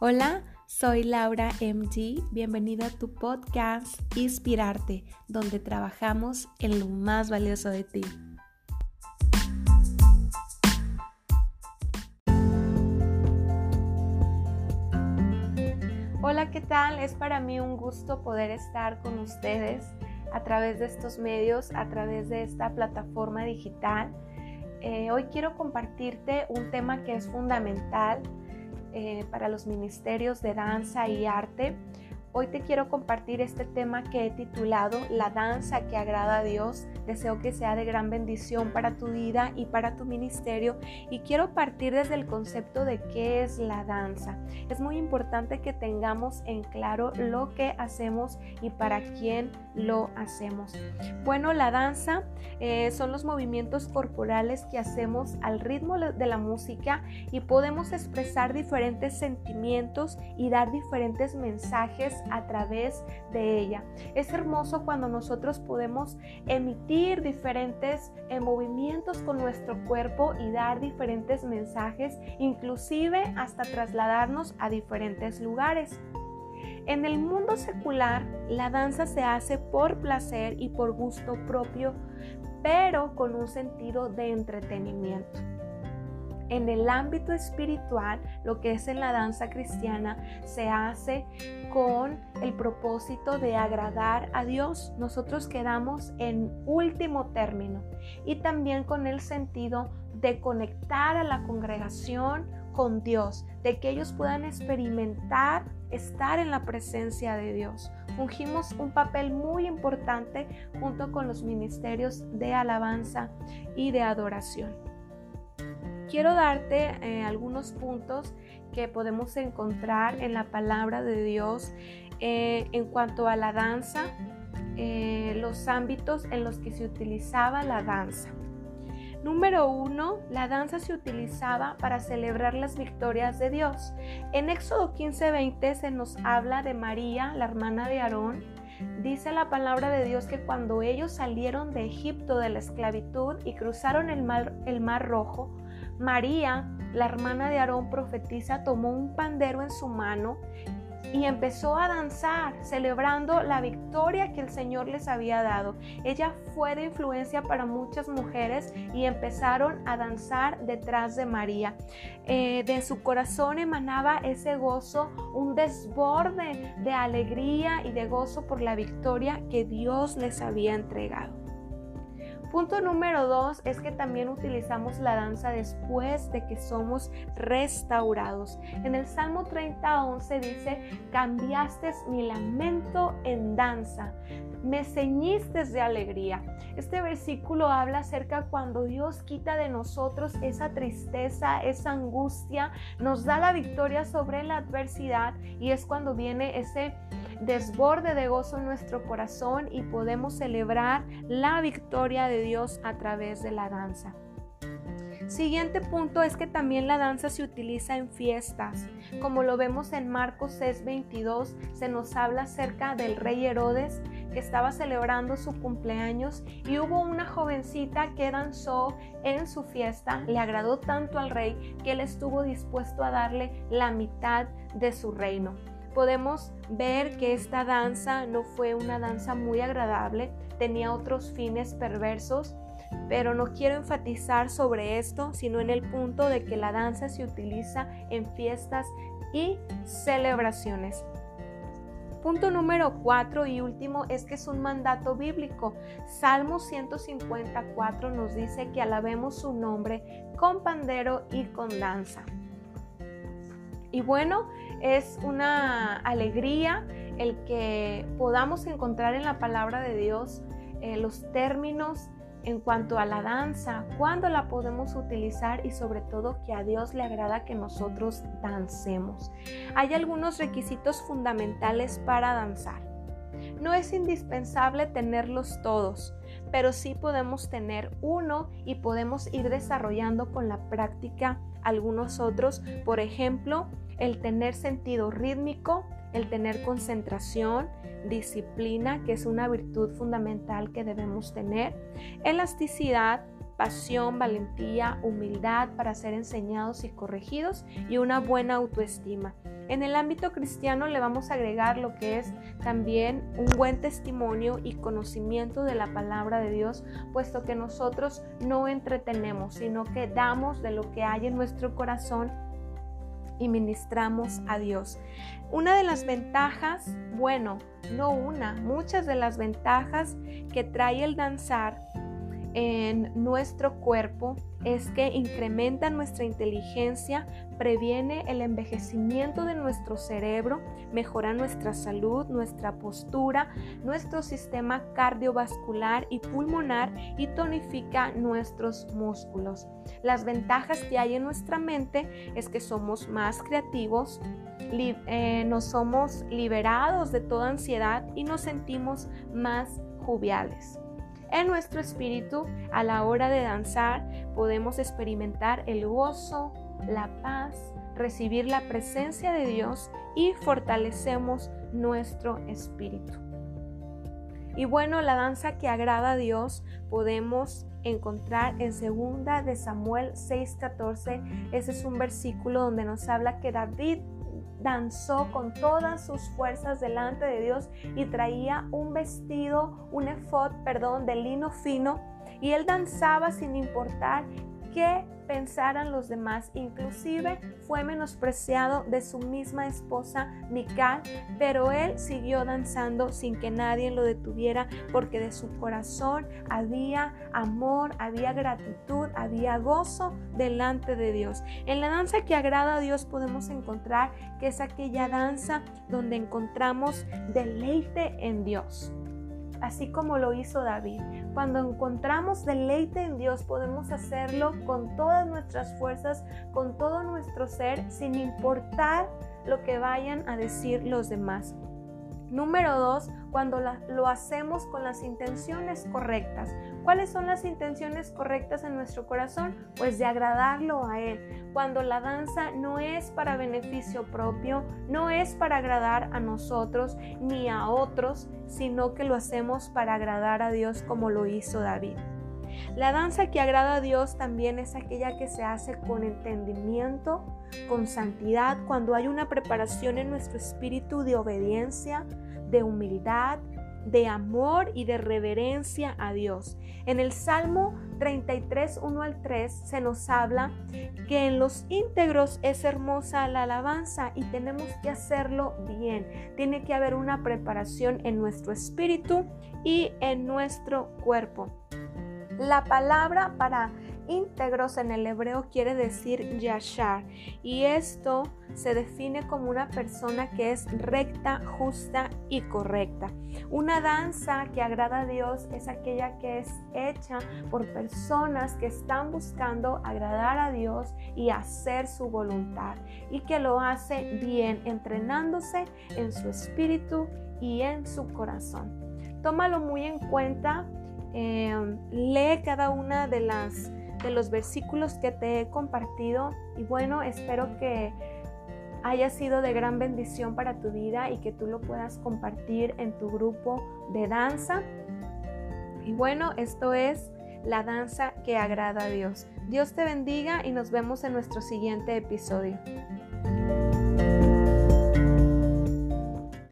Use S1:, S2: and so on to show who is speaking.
S1: Hola, soy Laura MG. Bienvenida a tu podcast Inspirarte, donde trabajamos en lo más valioso de ti. Hola, ¿qué tal? Es para mí un gusto poder estar con ustedes a través de estos medios, a través de esta plataforma digital. Eh, hoy quiero compartirte un tema que es fundamental eh, para los ministerios de danza y arte. Hoy te quiero compartir este tema que he titulado La danza que agrada a Dios. Deseo que sea de gran bendición para tu vida y para tu ministerio y quiero partir desde el concepto de qué es la danza. Es muy importante que tengamos en claro lo que hacemos y para quién lo hacemos. Bueno, la danza eh, son los movimientos corporales que hacemos al ritmo de la música y podemos expresar diferentes sentimientos y dar diferentes mensajes a través de ella. Es hermoso cuando nosotros podemos emitir diferentes eh, movimientos con nuestro cuerpo y dar diferentes mensajes, inclusive hasta trasladarnos a diferentes lugares. En el mundo secular, la danza se hace por placer y por gusto propio, pero con un sentido de entretenimiento en el ámbito espiritual, lo que es en la danza cristiana, se hace con el propósito de agradar a Dios. Nosotros quedamos en último término y también con el sentido de conectar a la congregación con Dios, de que ellos puedan experimentar estar en la presencia de Dios. Fungimos un papel muy importante junto con los ministerios de alabanza y de adoración quiero darte eh, algunos puntos que podemos encontrar en la palabra de Dios eh, en cuanto a la danza, eh, los ámbitos en los que se utilizaba la danza. Número uno, la danza se utilizaba para celebrar las victorias de Dios. En Éxodo 15:20 se nos habla de María, la hermana de Aarón. Dice la palabra de Dios que cuando ellos salieron de Egipto de la esclavitud y cruzaron el mar, el mar rojo, María, la hermana de Aarón, profetiza, tomó un pandero en su mano y empezó a danzar, celebrando la victoria que el Señor les había dado. Ella fue de influencia para muchas mujeres y empezaron a danzar detrás de María. Eh, de su corazón emanaba ese gozo, un desborde de alegría y de gozo por la victoria que Dios les había entregado. Punto número dos es que también utilizamos la danza después de que somos restaurados. En el Salmo 30, 11 dice, cambiaste mi lamento en danza, me ceñiste de alegría. Este versículo habla acerca cuando Dios quita de nosotros esa tristeza, esa angustia, nos da la victoria sobre la adversidad y es cuando viene ese desborde de gozo en nuestro corazón y podemos celebrar la victoria de Dios a través de la danza. Siguiente punto es que también la danza se utiliza en fiestas. Como lo vemos en Marcos 6:22, se nos habla acerca del rey Herodes que estaba celebrando su cumpleaños y hubo una jovencita que danzó en su fiesta, le agradó tanto al rey que él estuvo dispuesto a darle la mitad de su reino. Podemos ver que esta danza no fue una danza muy agradable, tenía otros fines perversos, pero no quiero enfatizar sobre esto, sino en el punto de que la danza se utiliza en fiestas y celebraciones. Punto número cuatro y último es que es un mandato bíblico. Salmo 154 nos dice que alabemos su nombre con pandero y con danza. Y bueno, es una alegría el que podamos encontrar en la palabra de Dios eh, los términos en cuanto a la danza, cuándo la podemos utilizar y sobre todo que a Dios le agrada que nosotros dancemos. Hay algunos requisitos fundamentales para danzar. No es indispensable tenerlos todos, pero sí podemos tener uno y podemos ir desarrollando con la práctica algunos otros. Por ejemplo, el tener sentido rítmico, el tener concentración, disciplina, que es una virtud fundamental que debemos tener, elasticidad, pasión, valentía, humildad para ser enseñados y corregidos y una buena autoestima. En el ámbito cristiano le vamos a agregar lo que es también un buen testimonio y conocimiento de la palabra de Dios, puesto que nosotros no entretenemos, sino que damos de lo que hay en nuestro corazón y ministramos a Dios. Una de las ventajas, bueno, no una, muchas de las ventajas que trae el danzar en nuestro cuerpo es que incrementa nuestra inteligencia, previene el envejecimiento de nuestro cerebro, mejora nuestra salud, nuestra postura, nuestro sistema cardiovascular y pulmonar y tonifica nuestros músculos. Las ventajas que hay en nuestra mente es que somos más creativos, eh, nos somos liberados de toda ansiedad y nos sentimos más joviales. En nuestro espíritu, a la hora de danzar, podemos experimentar el gozo, la paz, recibir la presencia de Dios y fortalecemos nuestro espíritu. Y bueno, la danza que agrada a Dios podemos encontrar en segunda de Samuel 6:14. Ese es un versículo donde nos habla que David danzó con todas sus fuerzas delante de Dios y traía un vestido, un efod, perdón, de lino fino y él danzaba sin importar qué pensaran los demás. Inclusive fue menospreciado de su misma esposa Mical, pero él siguió danzando sin que nadie lo detuviera porque de su corazón había amor, había gratitud, había gozo delante de Dios. En la danza que agrada a Dios podemos encontrar que es aquella danza donde encontramos deleite en Dios así como lo hizo David. Cuando encontramos deleite en Dios podemos hacerlo con todas nuestras fuerzas, con todo nuestro ser, sin importar lo que vayan a decir los demás. Número dos, cuando lo hacemos con las intenciones correctas. ¿Cuáles son las intenciones correctas en nuestro corazón? Pues de agradarlo a Él. Cuando la danza no es para beneficio propio, no es para agradar a nosotros ni a otros, sino que lo hacemos para agradar a Dios como lo hizo David. La danza que agrada a Dios también es aquella que se hace con entendimiento, con santidad, cuando hay una preparación en nuestro espíritu de obediencia, de humildad, de amor y de reverencia a Dios. En el Salmo 33, 1 al 3 se nos habla que en los íntegros es hermosa la alabanza y tenemos que hacerlo bien. Tiene que haber una preparación en nuestro espíritu y en nuestro cuerpo. La palabra para íntegros en el hebreo quiere decir yashar y esto se define como una persona que es recta, justa y correcta. Una danza que agrada a Dios es aquella que es hecha por personas que están buscando agradar a Dios y hacer su voluntad y que lo hace bien entrenándose en su espíritu y en su corazón. Tómalo muy en cuenta Em, lee cada una de las de los versículos que te he compartido y bueno, espero que haya sido de gran bendición para tu vida y que tú lo puedas compartir en tu grupo de danza. Y bueno, esto es la danza que agrada a Dios. Dios te bendiga y nos vemos en nuestro siguiente episodio.